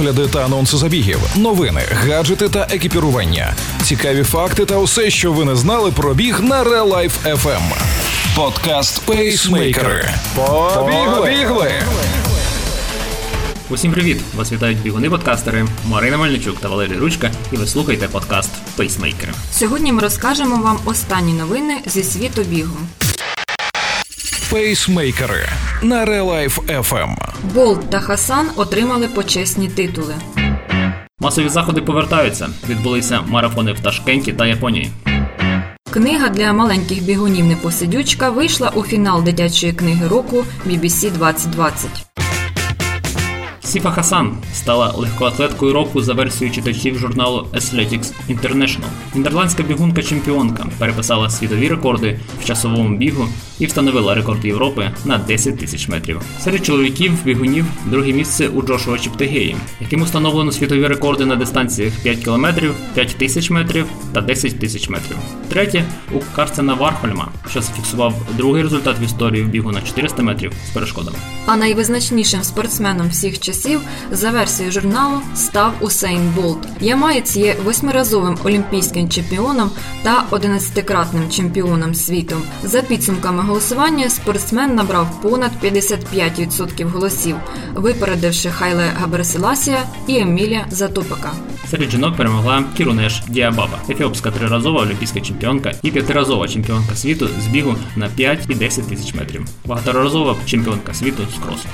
огляди та анонси забігів, новини, гаджети та екіпірування, цікаві факти та усе, що ви не знали про біг на Real Life FM. Подкаст Пейсмейкери. Побігли! Усім привіт! Вас вітають бігуни-подкастери Марина Мельничук та Валерій Ручка, і ви слухаєте подкаст Пейсмейкери. Сьогодні ми розкажемо вам останні новини зі світу бігу. Пейсмейкери на Релайф FM. Болт та Хасан отримали почесні титули. Масові заходи повертаються. Відбулися марафони в Ташкенті та Японії. Книга для маленьких бігунів Непосидючка вийшла у фінал дитячої книги року BBC 2020. Сіфа Хасан стала легкоатлеткою року за версією читачів журналу Athletics International. Нідерландська бігунка-чемпіонка переписала світові рекорди в часовому бігу і встановила рекорд Європи на 10 тисяч метрів. Серед чоловіків бігунів друге місце у Джошуа Чептегеї, яким установлено світові рекорди на дистанціях 5 км, 5 тисяч метрів та 10 тисяч метрів. Третє у Карсена Вархольма, що зафіксував другий результат в історії в бігу на 400 метрів з перешкодами. А найвизначнішим спортсменом всіх часів за версією журналу став Усейн Болт. Ямаєць є восьмиразовим олімпійським чемпіоном та 11-кратним чемпіоном світу. За підсумками голосування спортсмен набрав понад 55% голосів, випередивши Хайле Габерселасія і Емілія Затопика. Серед жінок перемогла Кірунеш Діабаба, ефіопська триразова олімпійська чемпіонка і п'ятиразова чемпіонка світу з бігу на 5 і 10 тисяч метрів. Багаторазова чемпіонка світу з кросу.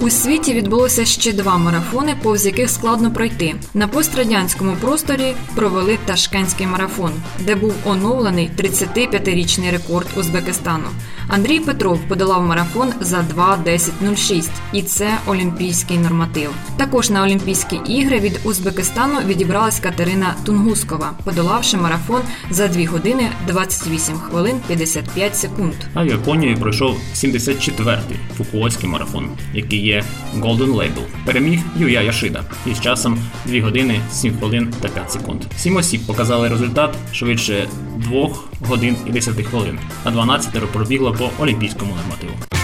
У світі відбулося ще два марафони, повз яких складно пройти. На пострадянському просторі провели Ташкентський марафон, де був оновлений 35-річний рекорд Узбекистану. Андрій Петров подолав марафон за 2.10.06, і це олімпійський норматив. Також на Олімпійські ігри від Узбекистану відібралась Катерина Тунгускова, подолавши марафон за 2 години 28 хвилин 55 секунд. А в Японії пройшов 74-й фукуоський марафон, який є Golden Label. Переміг Юя Яшида із часом 2 години 7 хвилин та 5 секунд. Сім осіб показали результат швидше 2 годин і 10 хвилин, а 12 пробігло по олімпійському нормативу.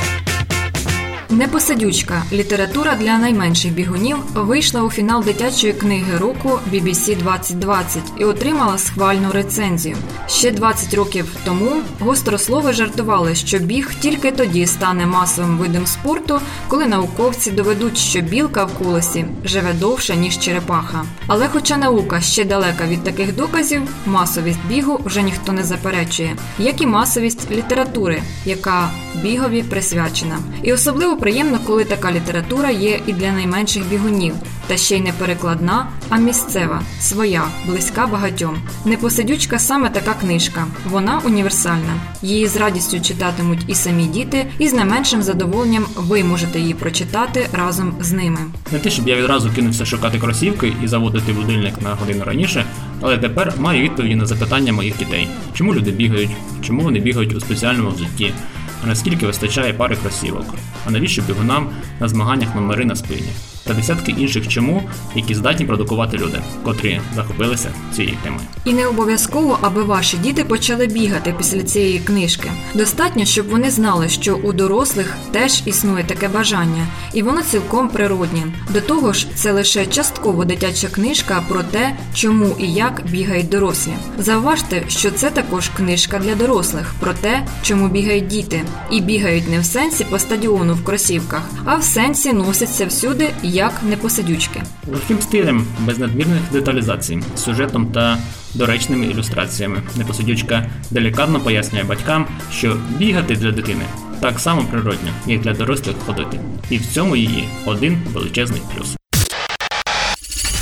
Непосадючка література для найменших бігунів вийшла у фінал дитячої книги року BBC 2020 і отримала схвальну рецензію. Ще 20 років тому гострослови жартували, що біг тільки тоді стане масовим видом спорту, коли науковці доведуть, що білка в колесі живе довше ніж черепаха. Але, хоча наука ще далека від таких доказів, масовість бігу вже ніхто не заперечує, як і масовість літератури, яка бігові присвячена, і особливо приємно, коли така література є і для найменших бігунів, та ще й не перекладна, а місцева, своя, близька багатьом. Непосидючка саме така книжка. Вона універсальна. Її з радістю читатимуть і самі діти, і з не меншим задоволенням ви можете її прочитати разом з ними. Не те, щоб я відразу кинувся шукати кросівки і заводити будильник на годину раніше, але тепер маю відповіді на запитання моїх дітей: чому люди бігають, чому вони бігають у спеціальному взутті, наскільки вистачає пари кросівок, а навіщо бігунам на змаганнях номери на спині, та десятки інших чому, які здатні продукувати люди, котрі захопилися цією темою. І не обов'язково, аби ваші діти почали бігати після цієї книжки. Достатньо, щоб вони знали, що у дорослих теж існує таке бажання, і воно цілком природнє. До того ж, це лише частково дитяча книжка про те, чому і як бігають дорослі. Завважте, що це також книжка для дорослих про те, чому бігають діти, і бігають не в сенсі по стадіону в кросівках, а в сенсі носяться всюди як непосидючки. Легким стилем, без надмірних деталізацій, сюжетом та доречними ілюстраціями. Непосидючка делікатно пояснює батькам, що бігати для дитини так само природньо, як для дорослих ходити. І в цьому її один величезний плюс.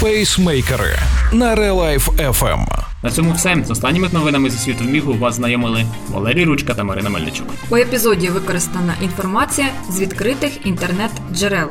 Пейсмейкери на Real Life FM. На цьому все. З останніми новинами зі світу бігу вас знайомили Валерій Ручка та Марина Мельничук. У епізоді використана інформація з відкритих інтернет-джерел.